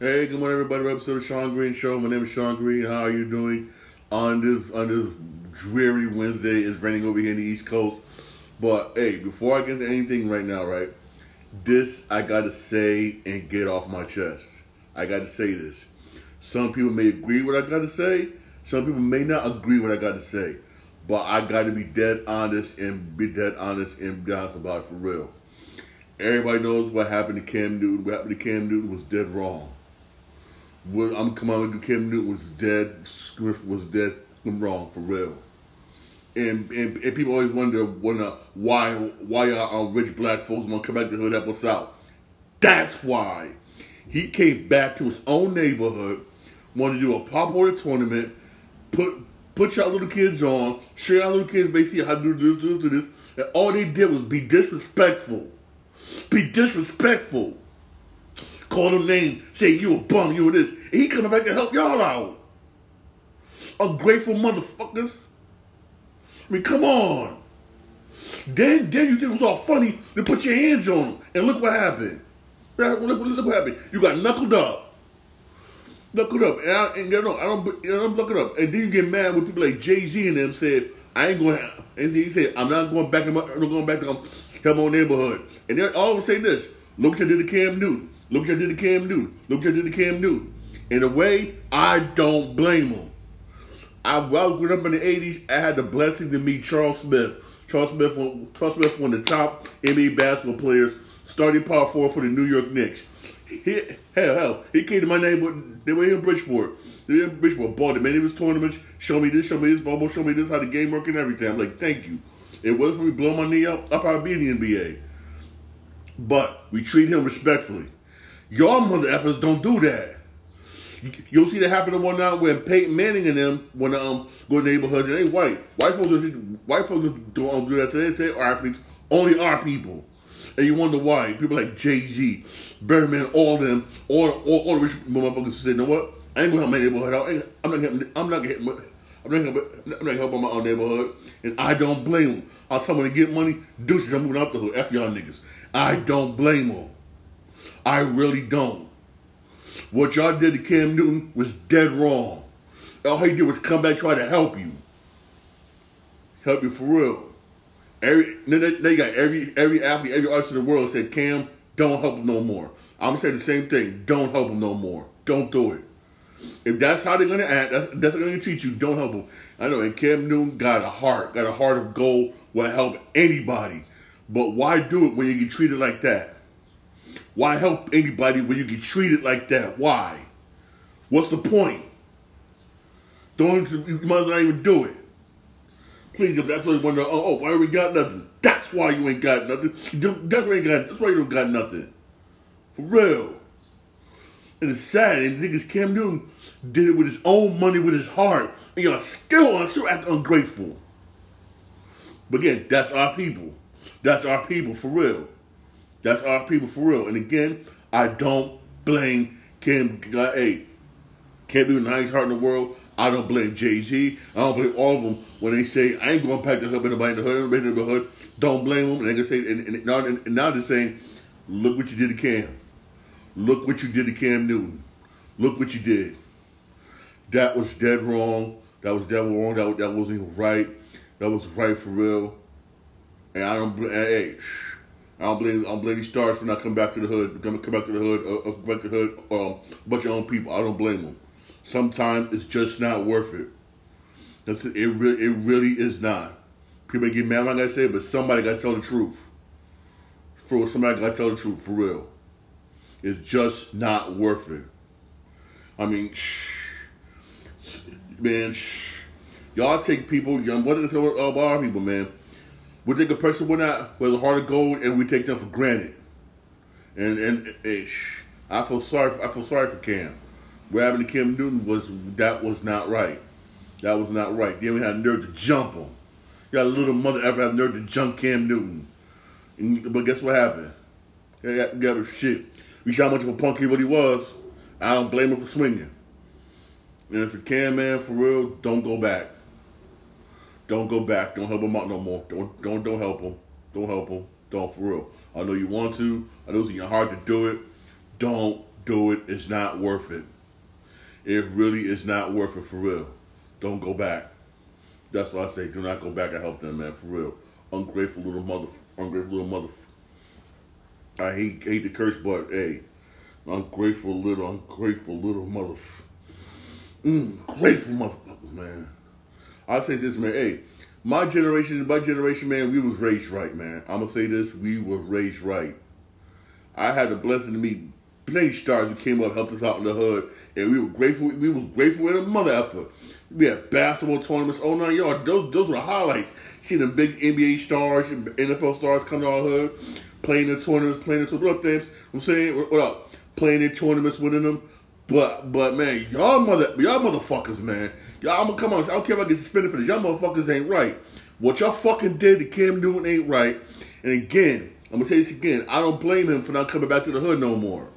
Hey, good morning, everybody. Episode of Sean Green Show. My name is Sean Green. How are you doing on this on this dreary Wednesday? It's raining over here in the East Coast. But hey, before I get into anything right now, right? This I gotta say and get off my chest. I gotta say this. Some people may agree what I gotta say. Some people may not agree what I gotta say. But I gotta be dead honest and be dead honest and be honest about it for real. Everybody knows what happened to Cam Newton. What happened to Cam Newton was dead wrong. What I'm coming out Cam Newton was dead. Smith was dead I'm wrong for real. And, and and people always wonder, wonder uh, why why are rich black folks want to come back to the hood up south. That's why he came back to his own neighborhood, wanted to do a pop water tournament, put put y'all little kids on, show y'all little kids basically how to do this, do this, do this, and all they did was be disrespectful, be disrespectful call them names, say you a bum, you this. And he coming back to help y'all out. Ungrateful motherfuckers. I mean, come on. Then, then you think it was all funny to put your hands on him. And look what happened. Look, look what happened. You got knuckled up. Knuckled up. And, I, and you know, I don't, you know, I'm looking up. And then you get mad when people like Jay-Z and them said, I ain't going and he said, I'm not going back my, I'm not going back to um, my own neighborhood. And they're always saying this, look what you did to Cam Newton. Look what I did to Cam Newton. Look what I did to Cam Newton. In a way, I don't blame him. I, well, grew up in the 80s, I had the blessing to meet Charles Smith. Charles Smith, Charles Smith, one of the top NBA basketball players, starting power forward for the New York Knicks. He, hell, hell, he came to my neighborhood. They were in Bridgeport. They were in Bridgeport. Bought many of his tournaments. Show me this, show me this, bubble, show me this, how the game work and everything. I'm like, thank you. It wasn't for me blow my knee up, I'll probably be in the NBA. But we treat him respectfully. Y'all mother effers don't do that. You'll see that happen one night when Peyton Manning and them to um, go to neighborhoods and they white. White folks, white folks don't do that today. Today athletes. Only our people. And you wonder why. People like Jay Z, Birdman, all them, all, all, all the rich motherfuckers say, you know what? I ain't gonna help my neighborhood out. I'm not getting, I'm not not, helping, I'm not helping my own neighborhood. And I don't blame them. I someone to get money, deuces, I'm moving up the hood. F y'all niggas. I don't blame them. I really don't. What y'all did to Cam Newton was dead wrong. All he did was come back try to help you. Help you for real. Every they, got every every athlete, every artist in the world said, Cam, don't help him no more. I'm gonna say the same thing. Don't help him no more. Don't do it. If that's how they're gonna act, that's, that's how they're gonna treat you. Don't help him. I know. And Cam Newton got a heart, got a heart of gold. Will help anybody. But why do it when you get treated like that? Why help anybody when you get treated like that? Why? What's the point? Don't you might not even do it. Please, if that's what you wonder, oh, oh, why we got nothing? That's why you ain't got nothing. That's why you ain't got. That's why you don't got nothing. For real. And it's sad. And niggas Cam Newton did it with his own money, with his heart, and y'all still are still act ungrateful. But again, that's our people. That's our people for real. That's our people for real. And again, I don't blame Kim. Hey, can't be the nicest heart in the world. I don't blame Jay Z. I don't blame all of them when they say I ain't going to help anybody in the hood. In the hood. Don't blame them. And they can say, and, and, now, and now they're saying, look what you did to Cam. Look what you did to Cam Newton. Look what you did. That was dead wrong. That was dead wrong. That that wasn't right. That was right for real. And I don't. Blame. Hey. I don't blame I don't blame these stars for not coming back to the hood, come come back to the hood, uh, uh back to the hood, um, bunch of own people. I don't blame them. Sometimes it's just not worth it. That's it. Really, it really is not. People get mad when I say it, but somebody gotta tell the truth. For somebody gotta tell the truth for real. It's just not worth it. I mean, shh, man, shh. y'all take people. Young, what is about our people, man? We take a person with not with a heart of gold and we take them for granted. And and, eh, and I feel sorry. I feel sorry for Cam. What happened to Cam Newton was that was not right. That was not right. Then we had nerve to jump him. You got a little mother ever have nerve to jump Cam Newton. And, but guess what happened? Yeah, got, got shit. We saw how much of a punk he really was. I don't blame him for swinging. And if for Cam, man, for real, don't go back. Don't go back. Don't help him out no more. Don't don't don't help him. Don't help him. Don't for real. I know you want to. I know it's in your heart to do it. Don't do it. It's not worth it. It really is not worth it for real. Don't go back. That's what I say. Do not go back and help them, man, for real. Ungrateful little mother, ungrateful little mother. I hate hate the curse, but hey, ungrateful little, ungrateful little mother. Mm, grateful motherfuckers, man. I say this, man. Hey, my generation, my generation, man, we was raised right, man. I'm gonna say this: we were raised right. I had the blessing to meet plenty stars who came up, helped us out in the hood, and we were grateful. We was grateful in a mother effort. We had basketball tournaments, oh nine yards. Those those were the highlights. See the big NBA stars, NFL stars come to our hood, playing the tournaments, playing in tournaments. Things I'm saying, what, what up? Playing in tournaments, winning them. But but man, y'all mother y'all motherfuckers, man. Y'all I'm gonna come on. I don't care if I get suspended for this. Y'all motherfuckers ain't right. What y'all fucking did to Cam Newton ain't right. And again, I'm gonna say this again. I don't blame him for not coming back to the hood no more.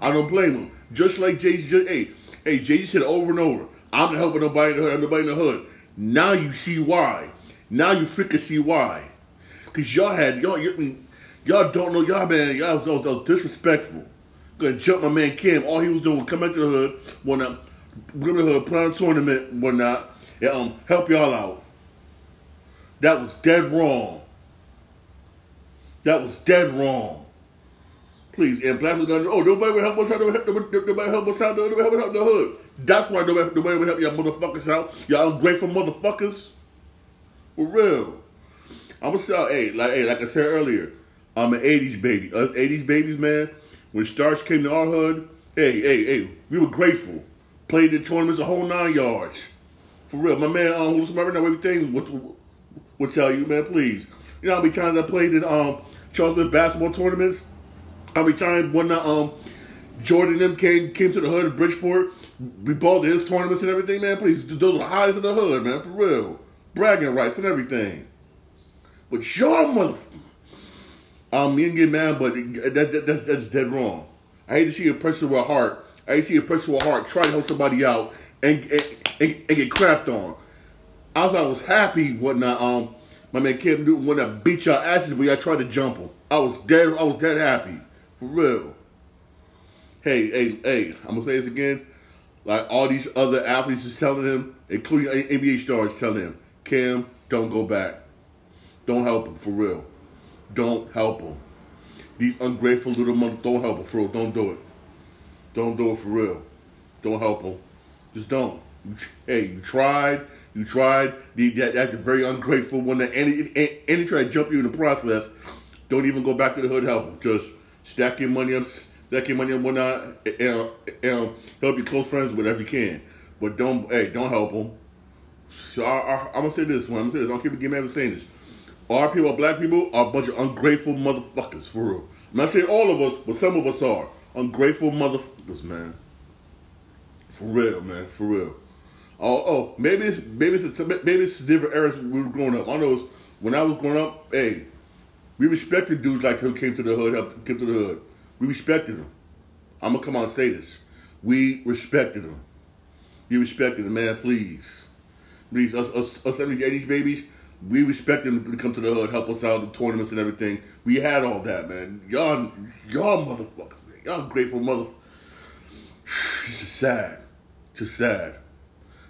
I don't blame him. Just like Jay Z, hey, hey, Jay Z said over and over, I'm not helping nobody in the hood. I'm nobody in the hood. Now you see why. Now you freaking see why. Cause y'all had y'all y'all don't know y'all man y'all was, disrespectful. Gonna jump my man Kim. All he was doing was come back to the hood, whatnot, go to the hood, play a tournament, whatnot, and um, help y'all out. That was dead wrong. That was dead wrong. Please, and black people gonna oh nobody would help us out. Nobody, nobody help us out. Nobody help us out the hood. That's why nobody, nobody would help y'all motherfuckers out. Y'all ungrateful motherfuckers. For real. I'm gonna say, hey, like hey, like I said earlier, I'm an '80s baby. Us '80s babies, man. When stars came to our hood, hey, hey, hey, we were grateful. Played the tournaments a whole nine yards. For real. My man, um, who's smart now everything would, would tell you, man, please. You know how many times I played in um Charles Smith basketball tournaments? How many times when the, um Jordan them came came to the hood of Bridgeport, we bought his tournaments and everything, man. Please, those are the highest in the hood, man, for real. Bragging rights and everything. But your mother um, you can get mad, but that, that, that's that's dead wrong. I hate to see a person with a heart. I see a person with heart try to help somebody out and and, and, and get crapped on. I was I was happy I, um my man Cam Newton when I beat y'all asses when I tried to jump him. I was dead. I was dead happy for real. Hey hey hey! I'm gonna say this again. Like all these other athletes is telling him, including NBA stars, telling him, Cam, don't go back. Don't help him for real. Don't help him. These ungrateful little mothers, don't help them for real. Don't do it. Don't do it for real. Don't help them. Just don't. Hey, you tried. You tried. That, that's a very ungrateful one. That any, any try to jump you in the process. Don't even go back to the hood. Help them. Just stack your money up. Stack your money up. Whatnot. And, and um, help your close friends whatever you can. But don't. Hey, don't help them. So I, am gonna say this one. I'm gonna say this. I don't keep getting mad saying this. Our people, black people, are a bunch of ungrateful motherfuckers, for real. I'm not saying all of us, but some of us are. Ungrateful motherfuckers, man. For real, man, for real. Oh, oh, maybe it's maybe it's a, maybe it's different eras we were growing up. I know when I was growing up, hey, we respected dudes like who came to the hood, came to the hood. We respected them. I'm gonna come on and say this. We respected them. We respected them, man. Please, please, us, us, us 70s, 80s babies we respected them to come to the hood, help us out the tournaments and everything. We had all that, man. Y'all, y'all motherfuckers, man. Y'all grateful mother. It's just sad. Just sad.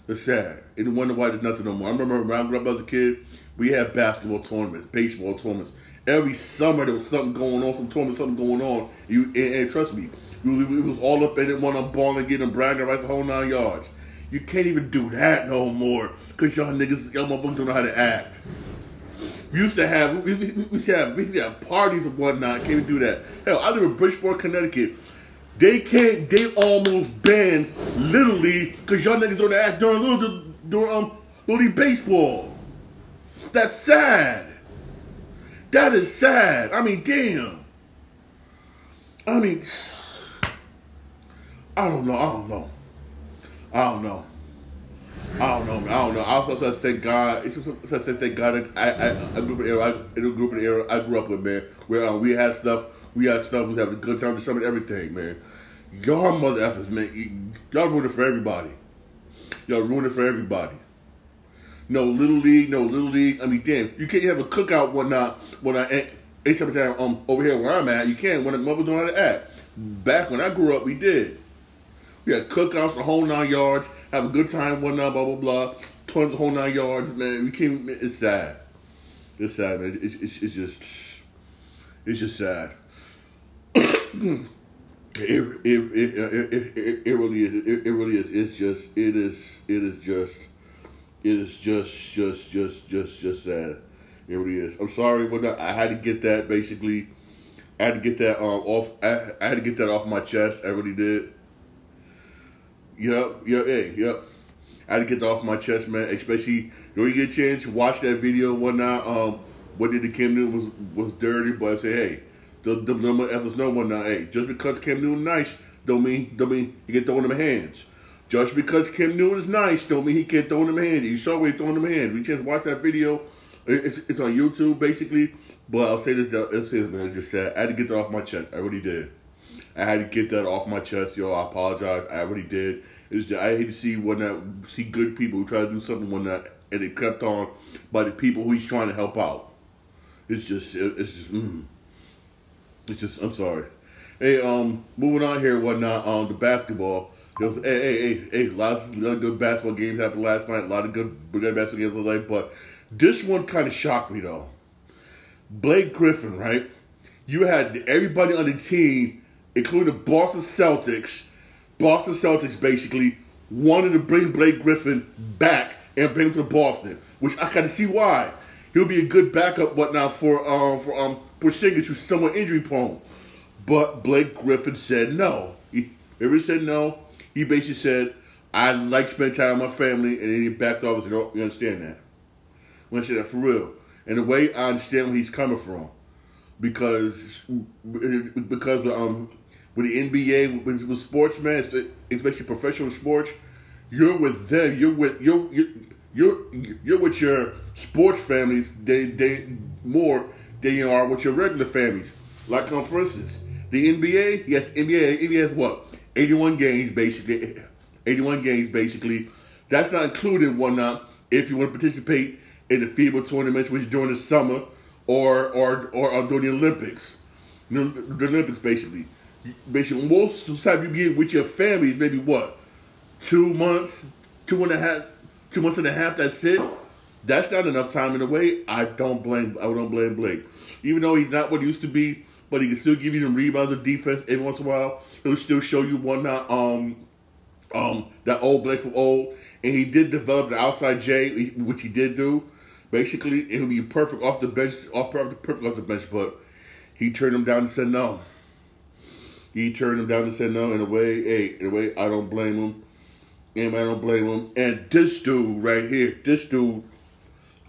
It's sad. And wonder why there's nothing no more. I remember when I grew up as a kid, we had basketball tournaments, baseball tournaments. Every summer there was something going on, some tournament, something going on. You and, and trust me, we, was all up in it, one on ball and getting bragging rights the whole nine yards. You can't even do that no more because y'all niggas, y'all motherfuckers don't know how to act. We used to have we, we, we, used to have we used to have parties and whatnot. Can't even do that. Hell, I live in Bridgeport, Connecticut. They can't. They almost banned literally because y'all niggas don't act during little during um Little League baseball. That's sad. That is sad. I mean, damn. I mean, I don't know. I don't know. I don't know. I don't know. man. I don't know. I also said thank God. It's just said thank God. I I, I grew up in the era. I, in a group in the era I grew up with, man. Where um, we had stuff. We had stuff. We had a good time. Some of everything, man. Y'all mother efforts, man. Y'all ruined it for everybody. Y'all ruined it for everybody. No little league, no little league. I mean, damn, you can't have a cookout one night when I. Each time um over here where I'm at, you can't when the mother's how to act. back when I grew up, we did. We had cookouts the whole nine yards, have a good time, one whatnot, blah blah blah. Twenty the whole nine yards, man. We came. It's sad. It's sad, man. It's, it's, it's just, it's just sad. it, it, it, it, it, it really is. It, it really is. It's just. It is. It is just. It is just, just, just, just, just sad. It really is. I'm sorry, but I had to get that basically. I had to get that um, off. I, I had to get that off my chest. I really did. Yep, yep, hey, yep. I had to get that off my chest, man. Especially when you get a chance, watch that video, whatnot. Um, what did the Cam Newton was was dirty, but I say, hey, the the number efforts no one now. Hey, just because Cam Newton nice, don't mean don't mean he can throw in them hands. Just because Cam Newton is nice, don't mean he can't throw in them hands. You saw where he throwing them hands. We just watch that video. It's, it's on YouTube basically. But I'll say this, I'll say this, man. I just said I had to get that off my chest. I really did. I had to get that off my chest, yo. I apologize. I already did. It's just, I hate to see when that see good people who try to do something when that and it kept on by the people who he's trying to help out. It's just it's just mm. it's just I'm sorry. Hey, um, moving on here, whatnot. Um, the basketball. Was hey hey hey hey, lots of good basketball games happened last night. A lot of good good basketball games last night, but this one kind of shocked me though. Blake Griffin, right? You had everybody on the team including the Boston Celtics, Boston Celtics basically wanted to bring Blake Griffin back and bring him to Boston, which I kind of see why. He'll be a good backup, whatnot for um for um Porzingis, who's somewhat injury prone. But Blake Griffin said no. He ever said no. He basically said, "I like spending time with my family," and then he backed off and said, "Oh, you understand that?" I understand that for real. And the way I understand where he's coming from, because because um with the NBA, with, with sportsmen, especially professional sports, you're with them. You're with you're you're you're, you're with your sports families. They they more than you are with your regular families. Like um, for instance, the NBA. Yes, NBA. NBA has what? Eighty-one games basically. Eighty-one games basically. That's not including one now if you want to participate in the FIBA tournaments, which during the summer or or or, or during the Olympics. The Olympics basically basically most of the time you get with your family is maybe what two months, two and a half, two months and a half. That's it. That's not enough time in a way. I don't blame. I don't blame Blake, even though he's not what he used to be. But he can still give you the rebounds of defense every once in a while. He'll still show you one that um um that old Blake from old, and he did develop the outside J, which he did do. Basically, it'll be perfect off the bench, off perfect, perfect off the bench, but he turned him down and said no. He turned him down and said no. In a way, hey, in a way, I don't blame him. And I don't blame him. And this dude right here, this dude,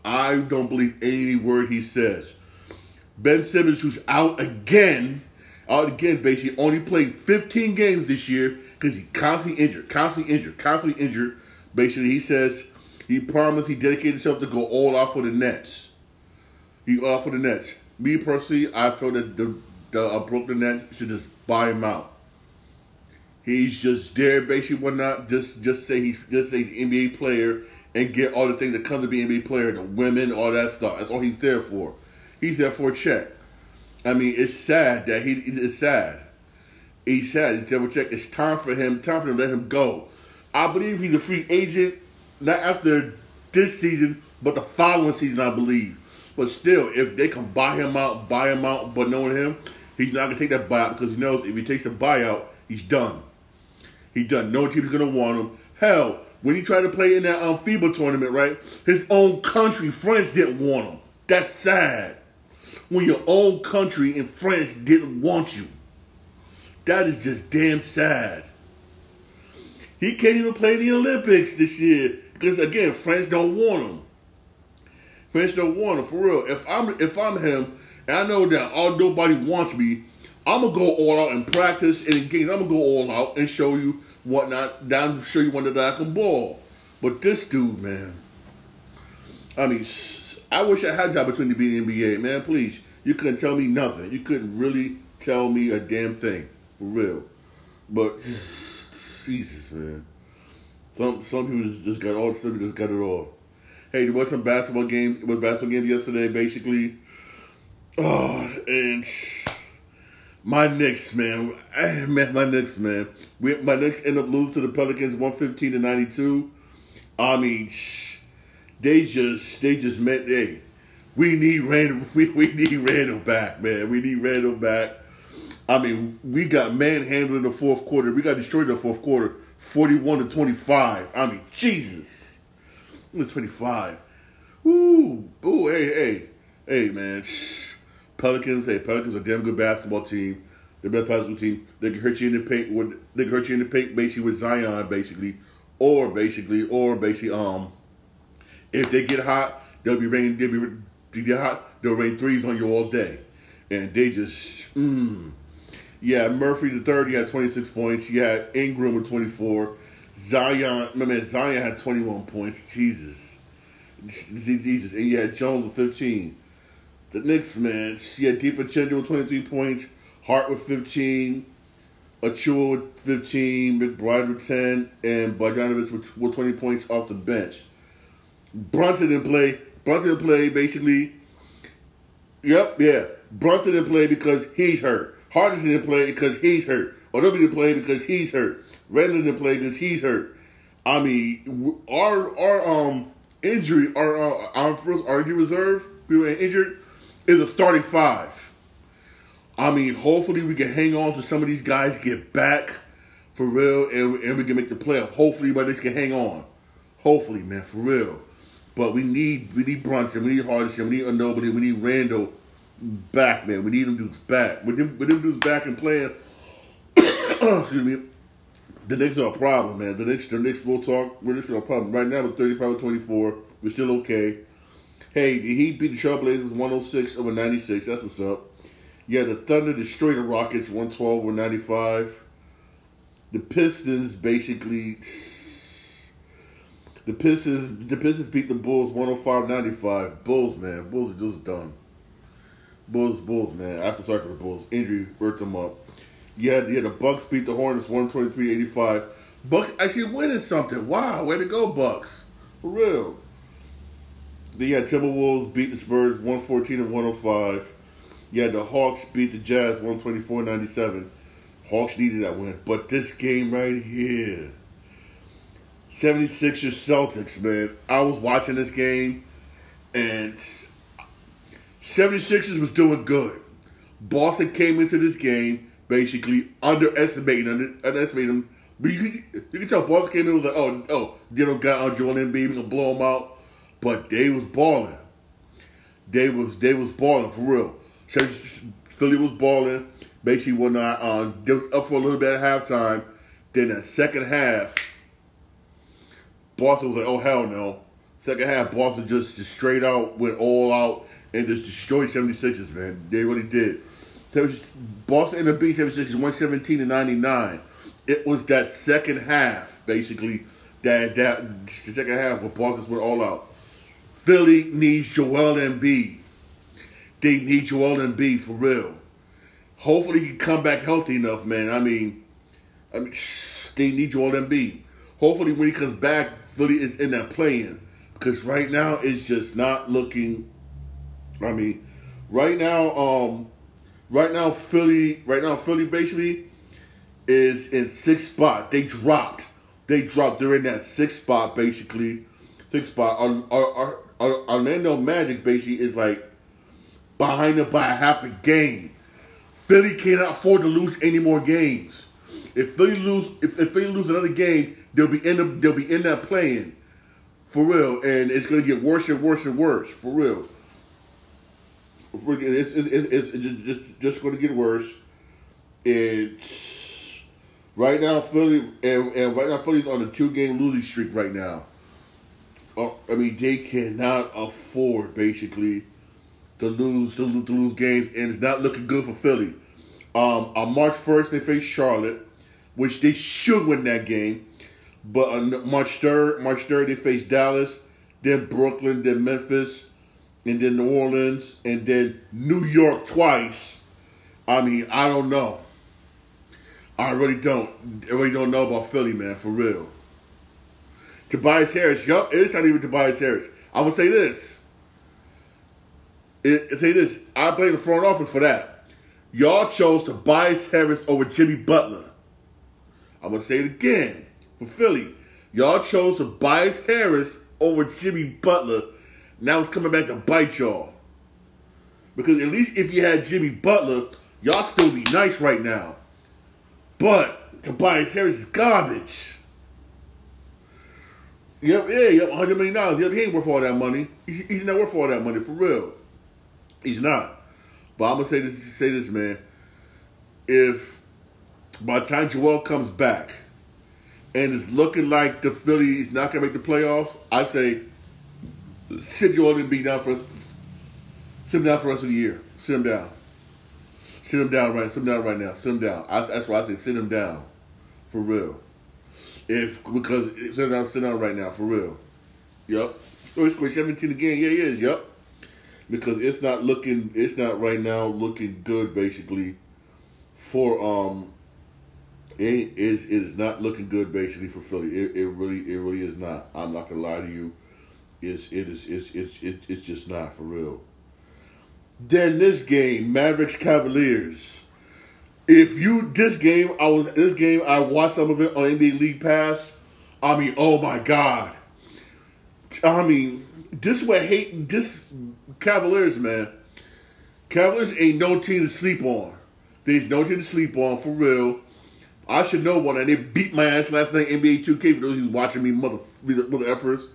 I don't believe any word he says. Ben Simmons, who's out again, out again, basically only played 15 games this year because he constantly injured, constantly injured, constantly injured. Basically, he says he promised he dedicated himself to go all out for the Nets. He all for the Nets. Me personally, I feel that the the uh, Brooklyn Nets should just buy him out. He's just there, basically, whatnot. Just just say he's just say he's an NBA player and get all the things that come to be an NBA player, the women, all that stuff. That's all he's there for. He's there for a check. I mean, it's sad that he. It's sad. He's sad. He's there for check. It's time for him. Time for him let him go. I believe he's a free agent, not after this season, but the following season. I believe. But still, if they can buy him out, buy him out, but knowing him, He's not gonna take that buyout because he knows if he takes the buyout, he's done. He's done. No team's gonna want him. Hell, when he tried to play in that um, FIBA tournament, right? His own country, France, didn't want him. That's sad. When your own country and France didn't want you. That is just damn sad. He can't even play the Olympics this year because again, France don't want him. France don't want him for real. If I'm if I'm him, and I know that all nobody wants me, I'm gonna go all out and practice and in games. I'm gonna go all out and show you whatnot. Down show you one that I can ball. But this dude, man, I mean, I wish I had a job between the B and the NBA, man. Please, you couldn't tell me nothing. You couldn't really tell me a damn thing, for real. But Jesus, man, some some people just got all. Some just got it all. Hey, there was some basketball games. It was basketball games yesterday, basically. Oh, and My Knicks, man, man, my Knicks, man. We, my Knicks end up losing to the Pelicans, one fifteen to ninety two. I mean, they just, they just meant, hey, we need Randle, we, we need Randle back, man. We need Randle back. I mean, we got manhandled in the fourth quarter. We got destroyed in the fourth quarter, forty-one to twenty-five. I mean, Jesus, it was twenty-five. Ooh, ooh, hey, hey, hey, man. Pelicans, hey, Pelicans are a damn good basketball team. They're best basketball team. They can hurt you in the paint with they can hurt you in the paint basically with Zion, basically, or basically, or basically, um, if they get hot, they'll be raining. They'll be get hot, they'll rain threes on you all day, and they just, mm. yeah. Murphy the third, he had twenty six points. You had Ingram with twenty four. Zion, my man, Zion had twenty one points. Jesus, Jesus, and you had Jones with fifteen. The Knicks, man, she had DiVincenzo with 23 points, Hart with 15, Achiuwa with 15, McBride with 10, and Bogdanović with, with 20 points off the bench. Brunson didn't play. Brunson didn't play basically. Yep, yeah. Brunson didn't play because he's hurt. Hardison didn't play because he's hurt. Odobi didn't play because he's hurt. Randle didn't play because he's hurt. I mean, our our um injury, our uh, our first our reserve, we were injured is a starting five. I mean, hopefully we can hang on to some of these guys, get back for real, and, and we can make the playoff. Hopefully, but this can hang on. Hopefully, man, for real. But we need we need Brunson, we need Hardison, we need Nobody, we need Randle back, man. We need them dudes back. With them, with them dudes back and playing, excuse me, the Knicks are a problem, man. The Knicks, the Knicks will talk. We're just a problem. Right now, we're 35 24. We're still okay. Hey, Heat beat the Trailblazers 106 over 96. That's what's up. Yeah, the Thunder destroyed the Rockets 112 over 95. The Pistons basically. The Pistons, the Pistons beat the Bulls 105-95. Bulls, man, Bulls are just done. Bulls, Bulls, man. I feel sorry for the Bulls. Injury worked them up. Yeah, yeah. The Bucks beat the Hornets 123-85. Bucks actually winning something. Wow, way to go, Bucks. For real. Then you had Timberwolves beat the Spurs 114 and 105. You had the Hawks beat the Jazz 124 97. Hawks needed that win. But this game right here, 76ers Celtics, man. I was watching this game and 76ers was doing good. Boston came into this game basically underestimating under, underestimating them. But you, you can tell Boston came in and was like, oh, oh, they don't got on Joel Embiid, we gonna blow them out but they was balling. They was they was balling for real. Philly was balling. Basically, when I um, they was up for a little bit at halftime. Then that second half, Boston was like, "Oh hell no!" Second half, Boston just, just straight out went all out and just destroyed 76ers, man. They really did. So Boston ended up beating 76ers 117 to 99. It was that second half, basically, that that the second half where Boston went all out. Philly needs Joel Embiid. They need Joel Embiid for real. Hopefully he can come back healthy enough, man. I mean, I mean, they need Joel Embiid. Hopefully when he comes back, Philly is in that play-in because right now it's just not looking. I mean, right now, um, right now Philly, right now Philly basically is in sixth spot. They dropped. They dropped. They're in that sixth spot basically. Sixth spot. Our, our, our, Orlando Magic basically is like behind them by half a game. Philly cannot afford to lose any more games. If Philly lose, if, if Philly lose another game, they'll be in the, they'll be in that play-in for real, and it's gonna get worse and worse and worse for real. It's, it's, it's, it's just just going to get worse. It's right now Philly and, and right now Philly's on a two game losing streak right now. Uh, I mean, they cannot afford basically to lose to, to lose games, and it's not looking good for Philly. Um, on March first, they face Charlotte, which they should win that game. But on March third, March third, they face Dallas, then Brooklyn, then Memphis, and then New Orleans, and then New York twice. I mean, I don't know. I really don't. I really don't know about Philly, man, for real. Tobias Harris. Yup, it's not even Tobias Harris. I would say this. It, say this. I blame the front office for that. Y'all chose Tobias Harris over Jimmy Butler. I'm gonna say it again for Philly. Y'all chose Tobias Harris over Jimmy Butler. Now it's coming back to bite y'all. Because at least if you had Jimmy Butler, y'all still be nice right now. But Tobias Harris is garbage. Yep, yeah, yep, hundred million dollars. Yep, he ain't worth all that money. He's, he's not worth all that money for real. He's not. But I'm gonna say this. Say this, man. If by the time Joel comes back, and it's looking like the Phillies not gonna make the playoffs, I say sit Joel and be down for us. Sit him down for the rest of the year. Sit him down. Sit him down right. Sit him down right now. Sit him down. I, that's why I say sit him down, for real. If because it says I'm sitting down right now, for real. Yep. Oh, he's scored 17 again. Yeah, he is. Yep. Because it's not looking. It's not right now looking good. Basically, for um. It is it is not looking good basically for Philly. It, it really it really is not. I'm not gonna lie to you. It's it is it's it's it's, it's just not for real. Then this game, Mavericks Cavaliers. If you this game, I was this game. I watched some of it on NBA League Pass. I mean, oh my god. I mean, this way hate this Cavaliers, man. Cavaliers ain't no team to sleep on. There's no team to sleep on for real. I should know one, and they beat my ass last night. NBA 2K for those who's watching me, mother mother efforts.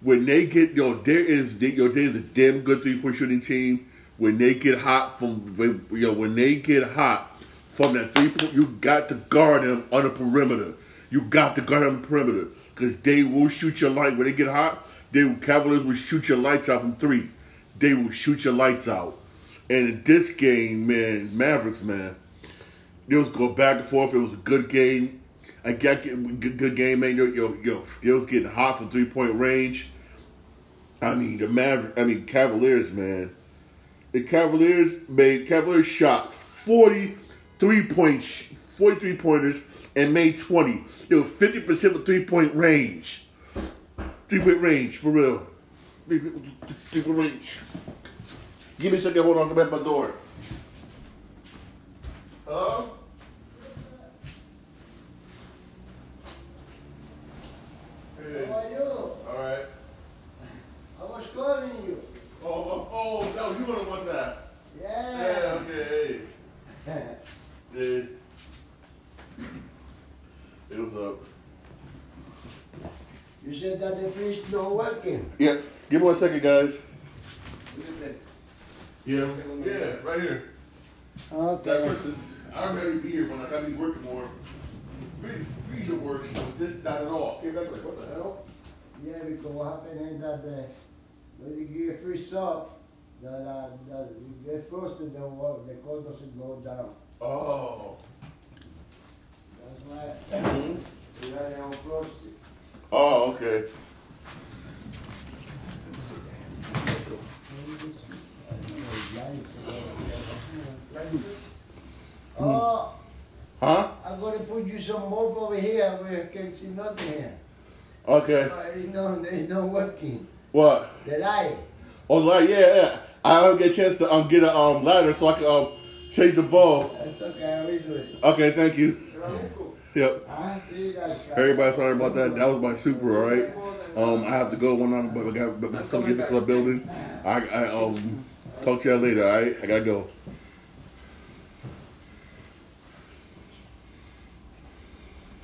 When they get yo, there is yo, there is a damn good three point shooting team. When they get hot from yo, when they get hot from that three point, you got to guard them on the perimeter. You got to guard them on the perimeter because they will shoot your light when they get hot. They will, Cavaliers will shoot your lights out from three. They will shoot your lights out. And in this game, man, Mavericks, man, it was go back and forth. It was a good game. I got good, good game, man. Yo, yo, yo, it was getting hot from three point range. I mean, the Maverick, I mean, Cavaliers, man. The Cavaliers made Cavaliers shot 43 points, 43 pointers, and made 20. It was 50% of three point range. Three point range, for real. Three point range. Give me a second, hold on, come at my door. Hello? Hey. How are you? All right. I was calling you. Oh, oh, oh, that was you on WhatsApp. Yeah, Yeah. okay, hey. Hey. Hey, what's up? you said that the fish not working. Yeah, give me one second, guys. Yeah, yeah, right here. That Okay. first is, I already be here when I gotta be working more. Freezer works, but this not at all. Came back like, what the hell? Yeah, because what happened is that the, when you get fish up, that, uh, that you get frosted, the water, the cold doesn't go down. Oh. That's why Mhm. we got it unfrosted. Oh, okay. Oh, Huh? I'm gonna put you some mold over here where you can see nothing here. Okay. Uh, It's not, it's not working. What? The light. Oh, like yeah, yeah. I don't get a chance to um get a um ladder so I can um change the ball. That's okay, I will do it. Okay, thank you. Yep. Everybody, sorry about that. That was my super. All right. Um, I have to go one on, but I got but my son get to my building. I I um talk to y'all later. All right. I gotta go.